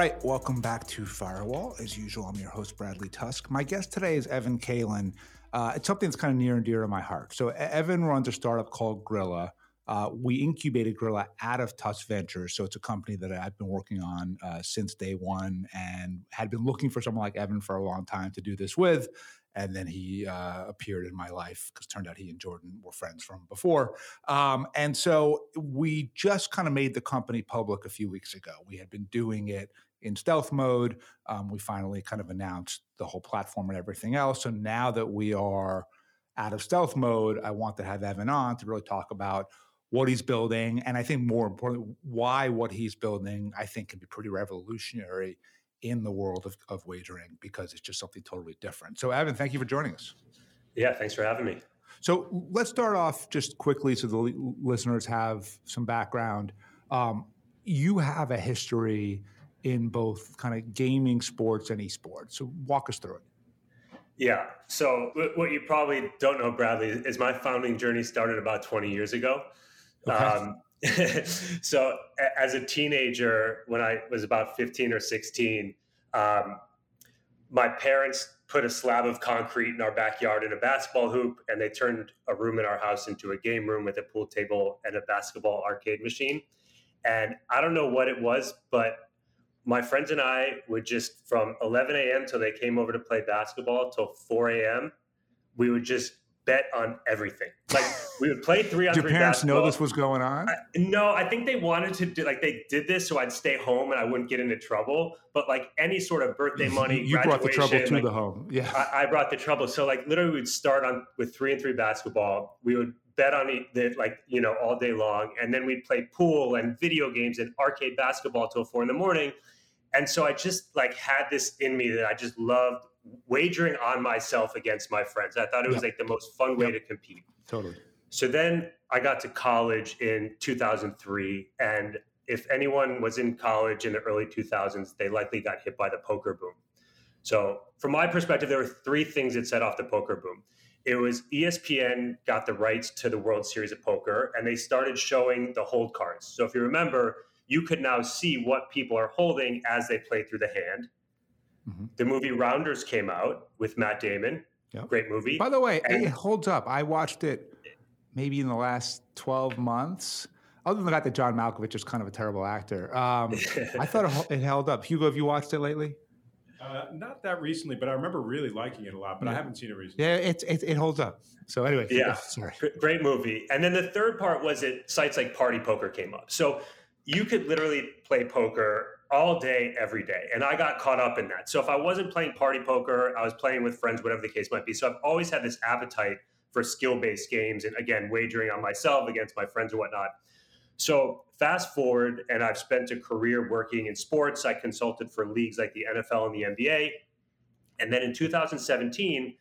right, welcome back to Firewall. As usual, I'm your host, Bradley Tusk. My guest today is Evan Kaylin. Uh, it's something that's kind of near and dear to my heart. So, Evan runs a startup called Grilla. Uh, we incubated Grilla out of Tusk Ventures. So, it's a company that I've been working on uh, since day one and had been looking for someone like Evan for a long time to do this with and then he uh, appeared in my life because turned out he and Jordan were friends from before. Um, and so we just kind of made the company public a few weeks ago. We had been doing it in stealth mode. Um, we finally kind of announced the whole platform and everything else. So now that we are out of stealth mode, I want to have Evan on to really talk about what he's building, and I think more importantly, why what he's building I think can be pretty revolutionary in the world of, of wagering because it's just something totally different. So, Evan, thank you for joining us. Yeah, thanks for having me. So, let's start off just quickly so the listeners have some background. Um, you have a history in both kind of gaming, sports, and esports. So, walk us through it. Yeah. So, what you probably don't know, Bradley, is my founding journey started about 20 years ago. Okay. Um, so as a teenager, when I was about 15 or 16, um, my parents put a slab of concrete in our backyard in a basketball hoop, and they turned a room in our house into a game room with a pool table and a basketball arcade machine. And I don't know what it was, but my friends and I would just from 11 a.m. till they came over to play basketball till 4 a.m. We would just bet on everything. Like we would play three on Did three. Your parents basketball. know this was going on? I, no, I think they wanted to do like they did this so I'd stay home and I wouldn't get into trouble. But like any sort of birthday money, you brought the trouble to like, the home. Yeah, I, I, brought the trouble. So like literally, we'd start on with three and three basketball. We would bet on it like you know all day long, and then we'd play pool and video games and arcade basketball till four in the morning. And so I just like had this in me that I just loved wagering on myself against my friends. I thought it was yep. like the most fun way yep. to compete. Totally. So then I got to college in 2003. And if anyone was in college in the early 2000s, they likely got hit by the poker boom. So, from my perspective, there were three things that set off the poker boom. It was ESPN got the rights to the World Series of Poker and they started showing the hold cards. So, if you remember, you could now see what people are holding as they play through the hand. Mm-hmm. The movie Rounders came out with Matt Damon. Yep. Great movie. By the way, and, it holds up. I watched it maybe in the last 12 months. Other than the fact that John Malkovich is kind of a terrible actor, um, I thought it held up. Hugo, have you watched it lately? Uh, not that recently, but I remember really liking it a lot. But yeah. I haven't seen it recently. Yeah, it, it, it holds up. So anyway, yeah, sorry. Great movie. And then the third part was that sites like Party Poker came up. So you could literally play poker all day, every day. And I got caught up in that. So if I wasn't playing party poker, I was playing with friends, whatever the case might be. So I've always had this appetite for skill based games and again, wagering on myself against my friends or whatnot. So fast forward, and I've spent a career working in sports. I consulted for leagues like the NFL and the NBA. And then in 2017,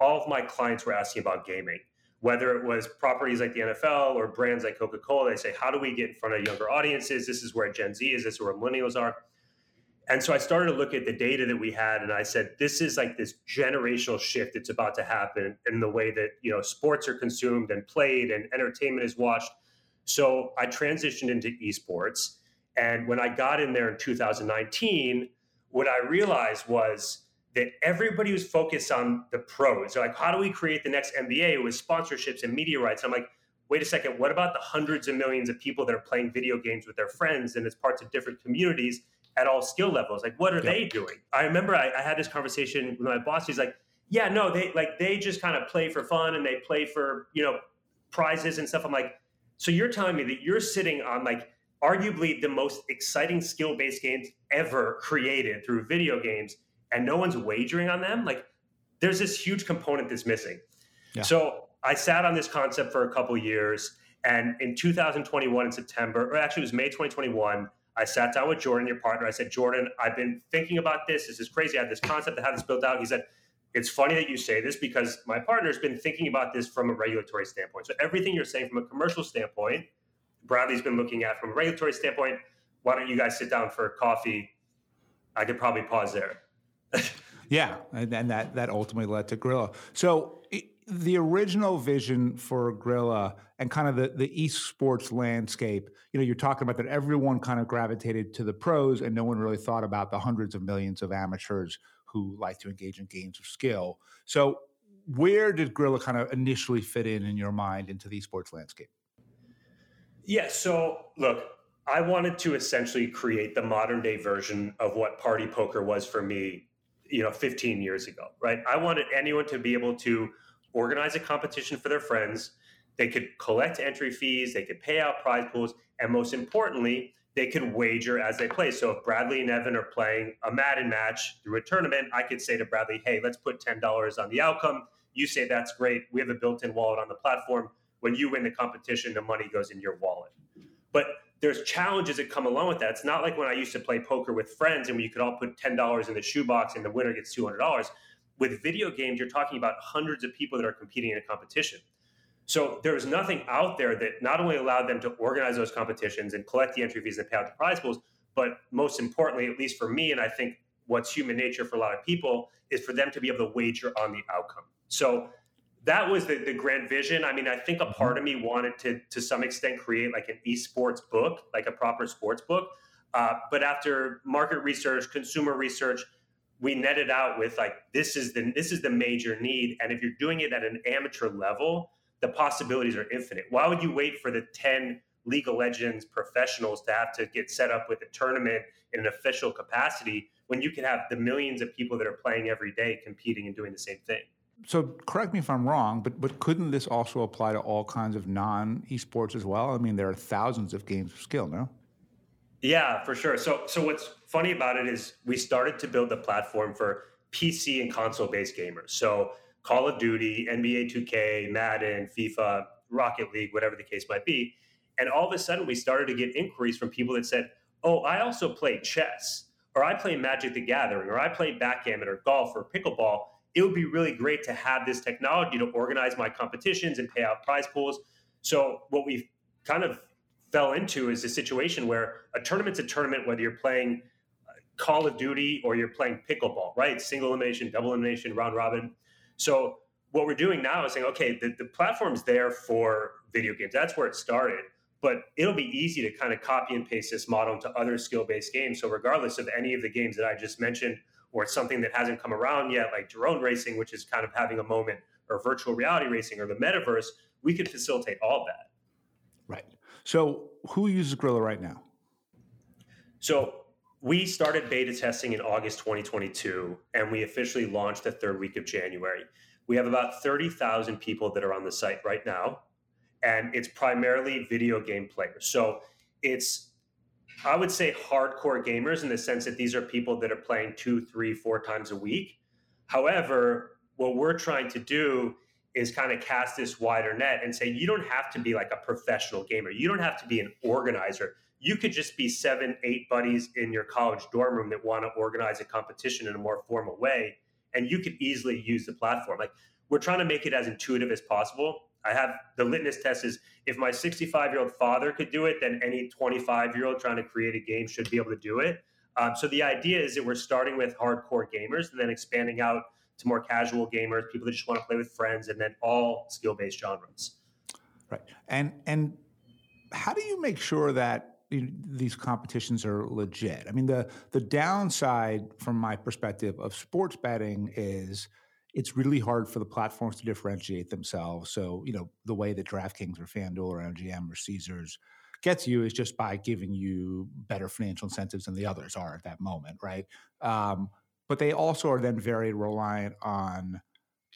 all of my clients were asking about gaming whether it was properties like the NFL or brands like Coca Cola, they say, how do we get in front of younger audiences? This is where Gen Z is, this is where millennials are. And so I started to look at the data that we had, and I said, this is like this generational shift that's about to happen in the way that you know sports are consumed and played and entertainment is watched. So I transitioned into esports. And when I got in there in 2019, what I realized was that everybody was focused on the pros. They're like, how do we create the next NBA with sponsorships and media rights? I'm like, wait a second, what about the hundreds of millions of people that are playing video games with their friends and it's parts of different communities at all skill levels? Like, what are they doing? I remember I, I had this conversation with my boss. He's like, yeah, no, they like they just kind of play for fun and they play for you know prizes and stuff. I'm like, so you're telling me that you're sitting on like arguably the most exciting skill based games ever created through video games and no one's wagering on them, like there's this huge component that's missing. Yeah. So I sat on this concept for a couple years. And in 2021, in September, or actually it was May 2021, I sat down with Jordan, your partner. I said, Jordan, I've been thinking about this. This is crazy. I had this concept to have this built out. He said, It's funny that you say this because my partner's been thinking about this from a regulatory standpoint. So everything you're saying from a commercial standpoint, Bradley's been looking at from a regulatory standpoint. Why don't you guys sit down for coffee? I could probably pause there. yeah, and, and, that that ultimately led to Grilla. So it, the original vision for Grilla and kind of the, the esports landscape, you know, you're talking about that everyone kind of gravitated to the pros and no one really thought about the hundreds of millions of amateurs who like to engage in games of skill. So, where did Grilla kind of initially fit in in your mind into the esports landscape? Yeah. So, look, I wanted to essentially create the modern day version of what party poker was for me, you know, 15 years ago, right? I wanted anyone to be able to organize a competition for their friends. They could collect entry fees, they could pay out prize pools, and most importantly, they could wager as they play. So if Bradley and Evan are playing a Madden match through a tournament, I could say to Bradley, hey, let's put $10 on the outcome. You say that's great. We have a built in wallet on the platform. When you win the competition, the money goes in your wallet. But there's challenges that come along with that. It's not like when I used to play poker with friends and we could all put $10 in the shoebox and the winner gets $200 with video games, you're talking about hundreds of people that are competing in a competition. So there was nothing out there that not only allowed them to organize those competitions and collect the entry fees and pay out the prize pools, but most importantly, at least for me, and I think what's human nature for a lot of people, is for them to be able to wager on the outcome. So that was the, the grand vision. I mean, I think a part of me wanted to, to some extent, create like an esports book, like a proper sports book. Uh, but after market research, consumer research, we netted out with like this is the this is the major need and if you're doing it at an amateur level the possibilities are infinite why would you wait for the 10 league of legends professionals to have to get set up with a tournament in an official capacity when you can have the millions of people that are playing every day competing and doing the same thing so correct me if i'm wrong but but couldn't this also apply to all kinds of non esports as well i mean there are thousands of games of skill no yeah, for sure. So so what's funny about it is we started to build the platform for PC and console based gamers. So Call of Duty, NBA 2K, Madden, FIFA, Rocket League, whatever the case might be. And all of a sudden we started to get inquiries from people that said, "Oh, I also play chess." Or I play Magic the Gathering, or I play backgammon or golf or pickleball. It would be really great to have this technology to organize my competitions and pay out prize pools. So, what we've kind of fell into is a situation where a tournament's a tournament, whether you're playing uh, Call of Duty or you're playing pickleball, right? Single elimination, double elimination, round robin. So what we're doing now is saying, okay, the, the platform's there for video games. That's where it started. But it'll be easy to kind of copy and paste this model into other skill-based games. So regardless of any of the games that I just mentioned, or something that hasn't come around yet, like drone racing, which is kind of having a moment, or virtual reality racing, or the metaverse, we could facilitate all of that. Right. So, who uses Grilla right now? So, we started beta testing in August 2022, and we officially launched the third week of January. We have about 30,000 people that are on the site right now, and it's primarily video game players. So, it's I would say hardcore gamers in the sense that these are people that are playing two, three, four times a week. However, what we're trying to do is kind of cast this wider net and say you don't have to be like a professional gamer. You don't have to be an organizer. You could just be seven, eight buddies in your college dorm room that want to organize a competition in a more formal way, and you could easily use the platform. Like we're trying to make it as intuitive as possible. I have the litmus test is if my 65 year old father could do it, then any 25 year old trying to create a game should be able to do it. Um, so the idea is that we're starting with hardcore gamers and then expanding out to more casual gamers, people that just want to play with friends, and then all skill based genres. Right. And and how do you make sure that these competitions are legit? I mean, the the downside from my perspective of sports betting is it's really hard for the platforms to differentiate themselves. So, you know, the way that DraftKings or FanDuel or MGM or Caesars gets you is just by giving you better financial incentives than the others are at that moment, right? Um, but they also are then very reliant on,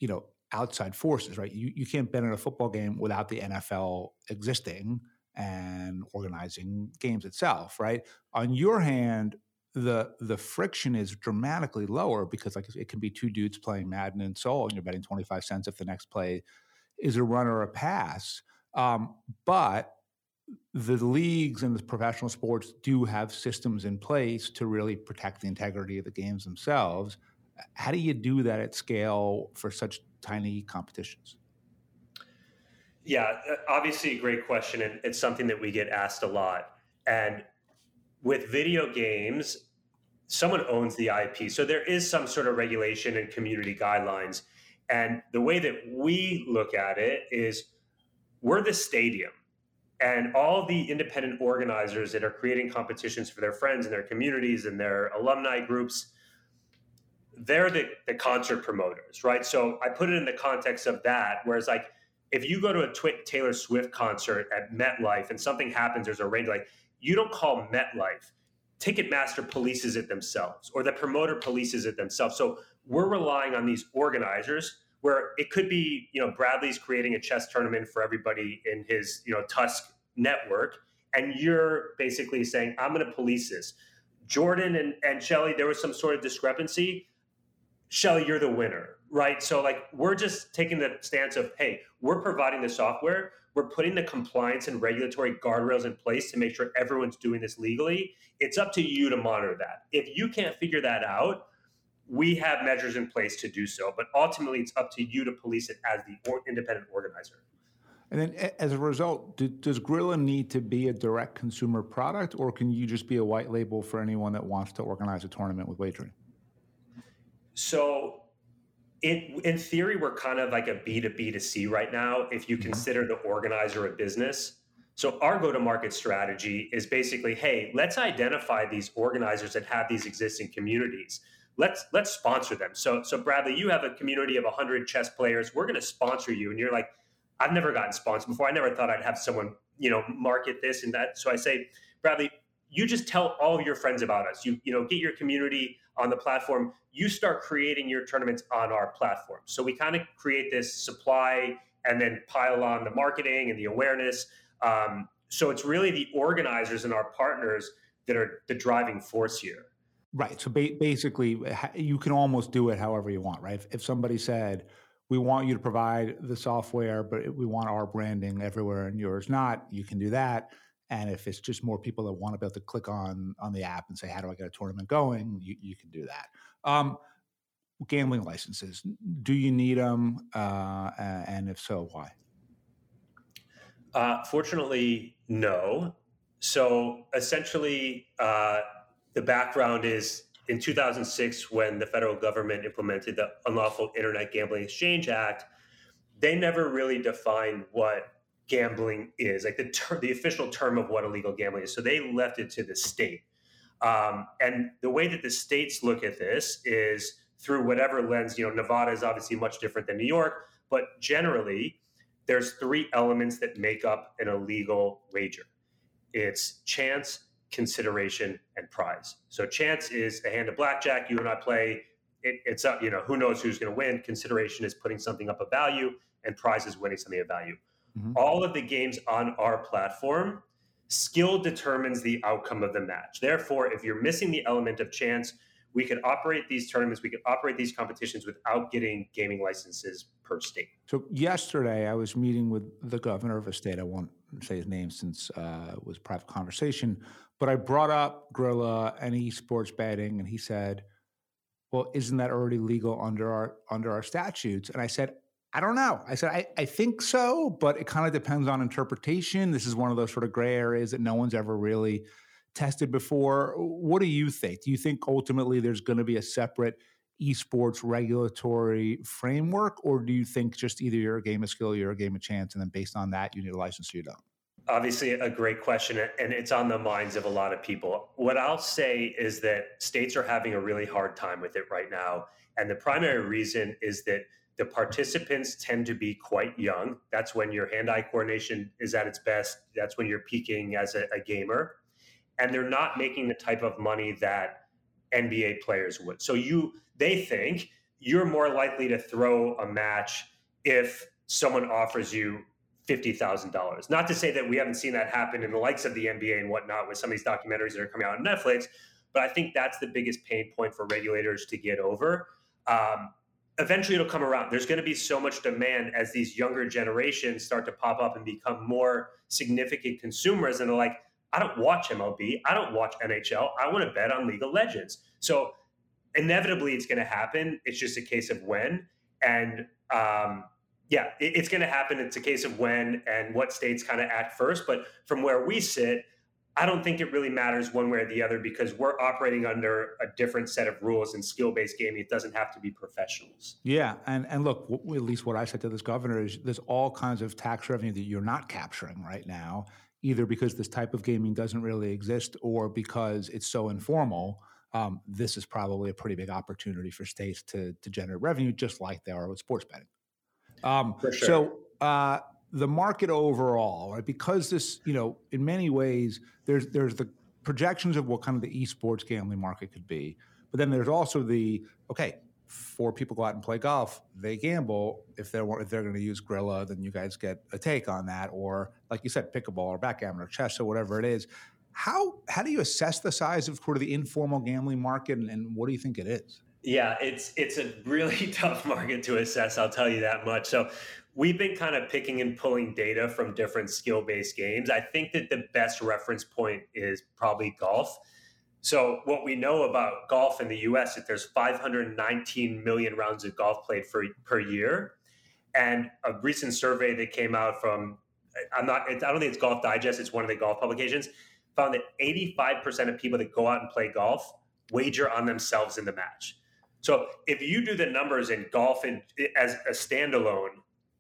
you know, outside forces, right? You you can't bet in a football game without the NFL existing and organizing games itself, right? On your hand, the the friction is dramatically lower because like it can be two dudes playing Madden and Soul, and you're betting 25 cents if the next play is a run or a pass. Um, but the leagues and the professional sports do have systems in place to really protect the integrity of the games themselves. How do you do that at scale for such tiny competitions? Yeah, uh, obviously a great question, and it's something that we get asked a lot. And with video games, someone owns the IP, so there is some sort of regulation and community guidelines. And the way that we look at it is we're the stadium. And all the independent organizers that are creating competitions for their friends and their communities and their alumni groups, they're the, the concert promoters, right? So I put it in the context of that, whereas like if you go to a Taylor Swift concert at MetLife and something happens, there's a rain like you don't call MetLife. Ticketmaster polices it themselves, or the promoter polices it themselves. So we're relying on these organizers where it could be, you know, Bradley's creating a chess tournament for everybody in his, you know, Tusk network, and you're basically saying, I'm going to police this. Jordan and, and Shelly, there was some sort of discrepancy. Shelly, you're the winner, right? So, like, we're just taking the stance of, hey, we're providing the software, we're putting the compliance and regulatory guardrails in place to make sure everyone's doing this legally. It's up to you to monitor that. If you can't figure that out, we have measures in place to do so, but ultimately it's up to you to police it as the independent organizer. And then, as a result, do, does Grilla need to be a direct consumer product, or can you just be a white label for anyone that wants to organize a tournament with wagering? So, in in theory, we're kind of like a B to B to C right now. If you mm-hmm. consider the organizer a business, so our go to market strategy is basically, hey, let's identify these organizers that have these existing communities let's let's sponsor them. So so Bradley, you have a community of 100 chess players. We're going to sponsor you, and you're like, I've never gotten sponsored before. I never thought I'd have someone you know market this and that. So I say, Bradley, you just tell all of your friends about us. You you know get your community on the platform. You start creating your tournaments on our platform. So we kind of create this supply and then pile on the marketing and the awareness. Um, so it's really the organizers and our partners that are the driving force here. Right. So ba- basically, you can almost do it however you want, right? If, if, somebody said, "We want you to provide the software, but we want our branding everywhere and yours not," you can do that. And if it's just more people that want to be able to click on on the app and say, "How do I get a tournament going?" you, you can do that. Um, gambling licenses, do you need them? Uh, and if so, why? Uh, fortunately, no. So essentially. Uh, the background is in 2006 when the federal government implemented the unlawful internet gambling exchange act they never really defined what gambling is like the ter- the official term of what illegal gambling is so they left it to the state um, and the way that the states look at this is through whatever lens you know nevada is obviously much different than new york but generally there's three elements that make up an illegal wager it's chance consideration and prize. So chance is a hand of blackjack. You and I play. It, it's up. You know who knows who's going to win. Consideration is putting something up of value, and prize is winning something of value. Mm-hmm. All of the games on our platform, skill determines the outcome of the match. Therefore, if you're missing the element of chance, we could operate these tournaments, we could operate these competitions without getting gaming licenses per state. So yesterday, I was meeting with the governor of a state. I won't say his name since uh, it was private conversation, but I brought up Grilla and esports betting, and he said, "Well, isn't that already legal under our under our statutes?" And I said, "I don't know." I said, "I, I think so, but it kind of depends on interpretation. This is one of those sort of gray areas that no one's ever really tested before. What do you think? Do you think ultimately there's going to be a separate esports regulatory framework, or do you think just either you're a game of skill, you're a game of chance, and then based on that, you need a license or you don't?" obviously a great question and it's on the minds of a lot of people what i'll say is that states are having a really hard time with it right now and the primary reason is that the participants tend to be quite young that's when your hand-eye coordination is at its best that's when you're peaking as a, a gamer and they're not making the type of money that nba players would so you they think you're more likely to throw a match if someone offers you $50,000. Not to say that we haven't seen that happen in the likes of the NBA and whatnot with some of these documentaries that are coming out on Netflix, but I think that's the biggest pain point for regulators to get over. Um, eventually, it'll come around. There's going to be so much demand as these younger generations start to pop up and become more significant consumers, and they're like, I don't watch MLB, I don't watch NHL, I want to bet on League of Legends. So, inevitably, it's going to happen. It's just a case of when. And um, yeah, it's going to happen. It's a case of when and what states kind of act first. But from where we sit, I don't think it really matters one way or the other because we're operating under a different set of rules in skill based gaming. It doesn't have to be professionals. Yeah, and and look, w- at least what I said to this governor is there's all kinds of tax revenue that you're not capturing right now, either because this type of gaming doesn't really exist or because it's so informal. Um, this is probably a pretty big opportunity for states to to generate revenue, just like they are with sports betting. Um, For sure. So. Uh, the market overall, right? Because this, you know, in many ways, there's there's the projections of what kind of the esports gambling market could be, but then there's also the okay, four people go out and play golf, they gamble. If they're if they're going to use Grilla, then you guys get a take on that, or like you said, pickleball or backgammon or chess or whatever it is. How how do you assess the size of sort of the informal gambling market, and, and what do you think it is? Yeah, it's it's a really tough market to assess. I'll tell you that much. So we've been kind of picking and pulling data from different skill based games. I think that the best reference point is probably golf. So what we know about golf in the U.S. is there's 519 million rounds of golf played for, per year, and a recent survey that came out from I'm not I don't think it's Golf Digest. It's one of the golf publications. Found that 85% of people that go out and play golf wager on themselves in the match. So if you do the numbers in golf and as a standalone,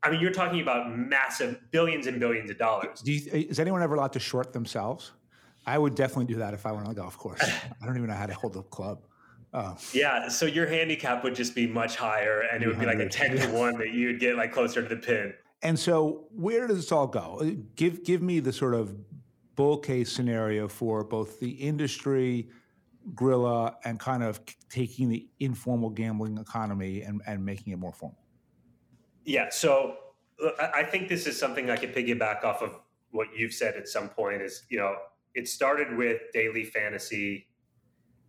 I mean, you're talking about massive billions and billions of dollars. Do you, is anyone ever allowed to short themselves? I would definitely do that if I went on a golf course. I don't even know how to hold a club. Oh. Yeah, so your handicap would just be much higher, and it would be like a ten to one that you'd get like closer to the pin. And so, where does this all go? Give give me the sort of bull case scenario for both the industry, Grilla, and kind of taking the informal gambling economy and, and making it more formal. Yeah, so I think this is something I could piggyback off of what you've said at some point. Is you know, it started with daily fantasy.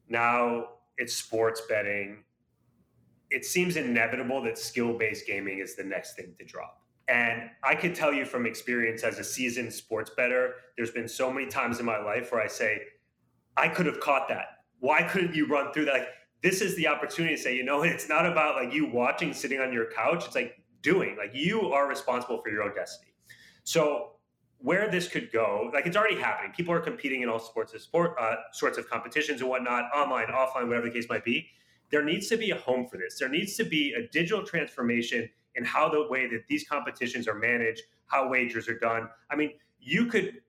Now it's sports betting. It seems inevitable that skill based gaming is the next thing to drop. And I could tell you from experience as a seasoned sports bettor, there's been so many times in my life where I say, I could have caught that. Why couldn't you run through that? Like, this is the opportunity to say, you know, it's not about like you watching, sitting on your couch. It's like doing, like you are responsible for your own destiny. So where this could go, like it's already happening. People are competing in all sports of sport, uh, sorts of competitions and whatnot, online, offline, whatever the case might be. There needs to be a home for this. There needs to be a digital transformation in how the way that these competitions are managed, how wagers are done. I mean, you could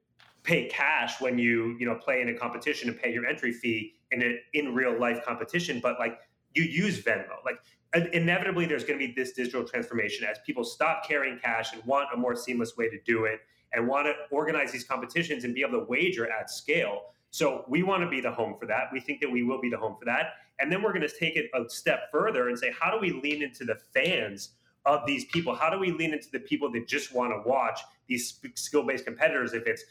pay cash when you you know play in a competition and pay your entry fee in an in real life competition, but like you use Venmo, like inevitably there's going to be this digital transformation as people stop carrying cash and want a more seamless way to do it and want to organize these competitions and be able to wager at scale. So we want to be the home for that. We think that we will be the home for that. And then we're going to take it a step further and say, how do we lean into the fans of these people? How do we lean into the people that just want to watch these skill based competitors? If it's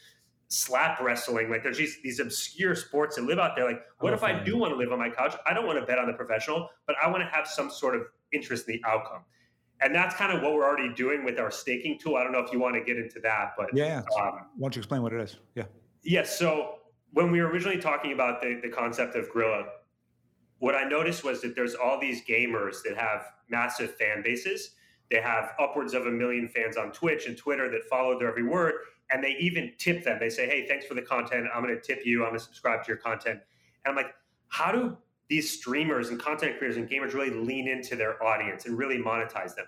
slap wrestling, like there's these, these obscure sports that live out there. Like, what oh, if I do want to live on my couch? I don't want to bet on the professional, but I want to have some sort of interest in the outcome. And that's kind of what we're already doing with our staking tool. I don't know if you want to get into that, but yeah. Um, Why don't you explain what it is? Yeah. Yes. Yeah, so when we were originally talking about the, the concept of Grilla, what I noticed was that there's all these gamers that have massive fan bases. They have upwards of a million fans on Twitch and Twitter that follow their every word. And they even tip them. They say, hey, thanks for the content. I'm going to tip you. I'm going to subscribe to your content. And I'm like, how do these streamers and content creators and gamers really lean into their audience and really monetize them?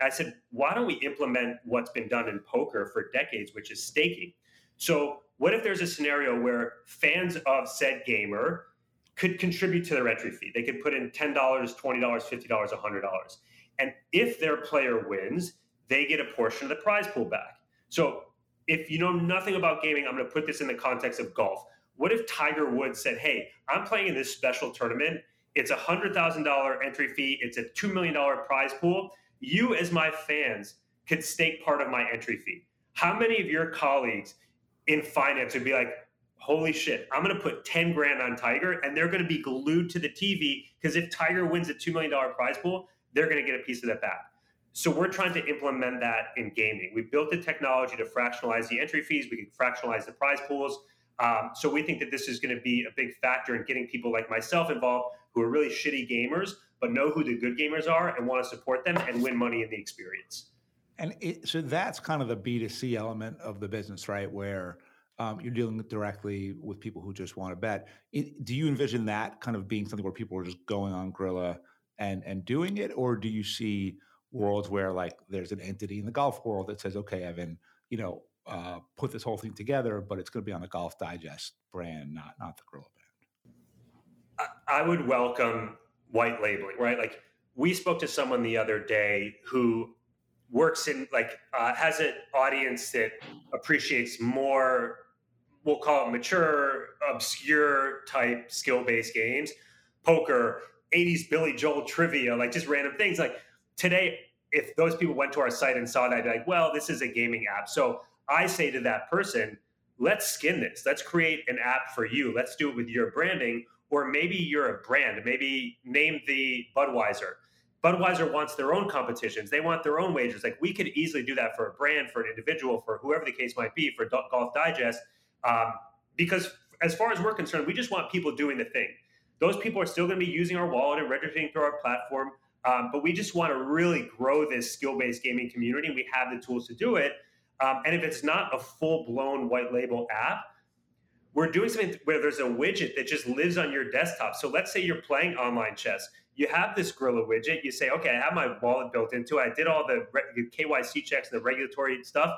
And I said, why don't we implement what's been done in poker for decades, which is staking? So, what if there's a scenario where fans of said gamer could contribute to their entry fee? They could put in $10, $20, $50, $100. And if their player wins, they get a portion of the prize pool back. So, if you know nothing about gaming, I'm going to put this in the context of golf. What if Tiger Woods said, Hey, I'm playing in this special tournament. It's a $100,000 entry fee, it's a $2 million prize pool. You, as my fans, could stake part of my entry fee. How many of your colleagues in finance would be like, holy shit, I'm going to put 10 grand on Tiger and they're going to be glued to the TV because if Tiger wins a $2 million prize pool, they're going to get a piece of that back. So we're trying to implement that in gaming. We built the technology to fractionalize the entry fees. We can fractionalize the prize pools. Um, so we think that this is going to be a big factor in getting people like myself involved who are really shitty gamers, but know who the good gamers are and want to support them and win money in the experience. And it, so that's kind of the B2C element of the business, right? Where Um, you're dealing directly with people who just want to bet. It, do you envision that kind of being something where people are just going on Grilla and and doing it, or do you see worlds where like there's an entity in the golf world that says, okay, Evan, you know, uh, put this whole thing together, but it's going to be on the Golf Digest brand, not not the Grilla brand. I, I would welcome white labeling, right? Like we spoke to someone the other day who works in like uh, has an audience that appreciates more we'll call it mature obscure type skill based games poker 80s billy joel trivia like just random things like today if those people went to our site and saw that I'd be like well this is a gaming app so i say to that person let's skin this let's create an app for you let's do it with your branding or maybe you're a brand maybe name the budweiser Budweiser wants their own competitions. They want their own wagers. Like we could easily do that for a brand, for an individual, for whoever the case might be, for Golf Digest. Um, because as far as we're concerned, we just want people doing the thing. Those people are still going to be using our wallet and registering through our platform. Um, but we just want to really grow this skill based gaming community. We have the tools to do it. Um, and if it's not a full blown white label app, we're doing something where there's a widget that just lives on your desktop. So let's say you're playing online chess you have this Grilla widget. You say, okay, I have my wallet built into it. I did all the KYC checks and the regulatory stuff.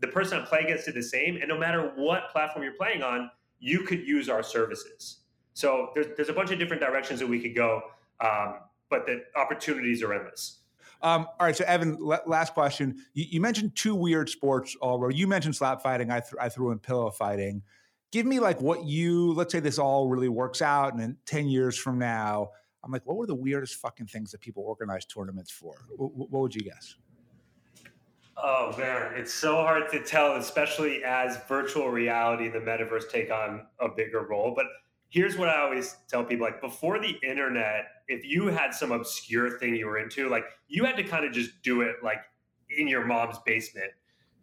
The person I'm playing against did the same. And no matter what platform you're playing on, you could use our services. So there's, there's a bunch of different directions that we could go, um, but the opportunities are endless. Um, all right, so Evan, last question. You, you, mentioned two weird sports already. You mentioned slap fighting. I, th- I threw in pillow fighting. Give me like what you. Let's say this all really works out, and then ten years from now, I'm like, what were the weirdest fucking things that people organized tournaments for? What, what would you guess? Oh man, it's so hard to tell, especially as virtual reality, and the metaverse take on a bigger role. But here's what I always tell people: like before the internet, if you had some obscure thing you were into, like you had to kind of just do it like in your mom's basement.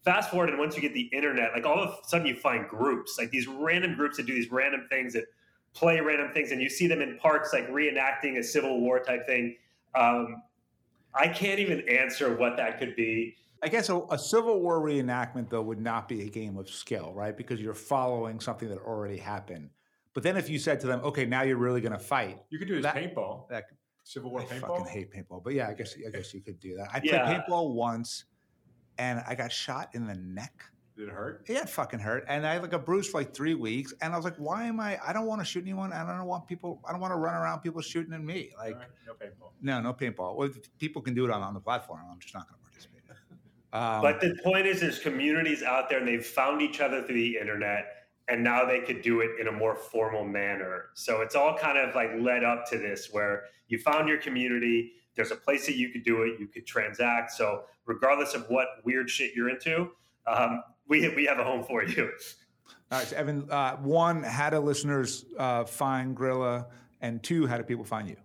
Fast forward, and once you get the internet, like all of a sudden you find groups, like these random groups that do these random things that play random things, and you see them in parks like reenacting a Civil War type thing. Um, I can't even answer what that could be. I guess a, a, Civil War reenactment, though, would not be a game of skill, right? Because you're following something that already happened. But then if you said to them, okay, now you're really going to fight. You could do as paintball. That, Civil War I paintball. I fucking hate paintball. But yeah, I guess I guess you could do that. I played paintball once and I got shot in the neck did it hurt? Yeah, it fucking hurt. And I had like a bruise for like three weeks. And I was like, why am I? I don't want to shoot anyone. I don't want people. I don't want to run around people shooting at me. Like right. no paintball. No, no paintball. Well, people can do it on, on the platform. I'm just not going to participate. Um, but the point is, there's communities out there, and they've found each other through the internet, and now they could do it in a more formal manner. So it's all kind of like led up to this, where you found your community. There's a place that you could do it. You could transact. So regardless of what weird shit you're into, um, we we have a home for you. All right, so Evan. Uh, one, how do listeners uh, find Grilla? And two, how do people find you?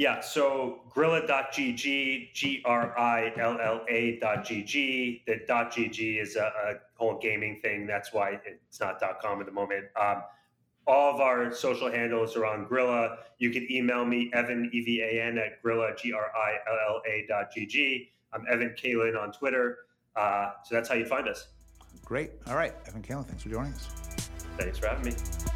Yeah, so grilla.gg, G R I L L A.gg. The .gg is a, a, whole gaming thing. That's why it's not .com at the moment. Um, all of our social handles are on Grilla. You can email me, Evan, E V A N, at Grilla, G R I L L A dot GG. I'm Evan Kaylin on Twitter. Uh, so that's how you find us. Great. All right. Evan Kaylin, thanks for joining us. Thanks for having me.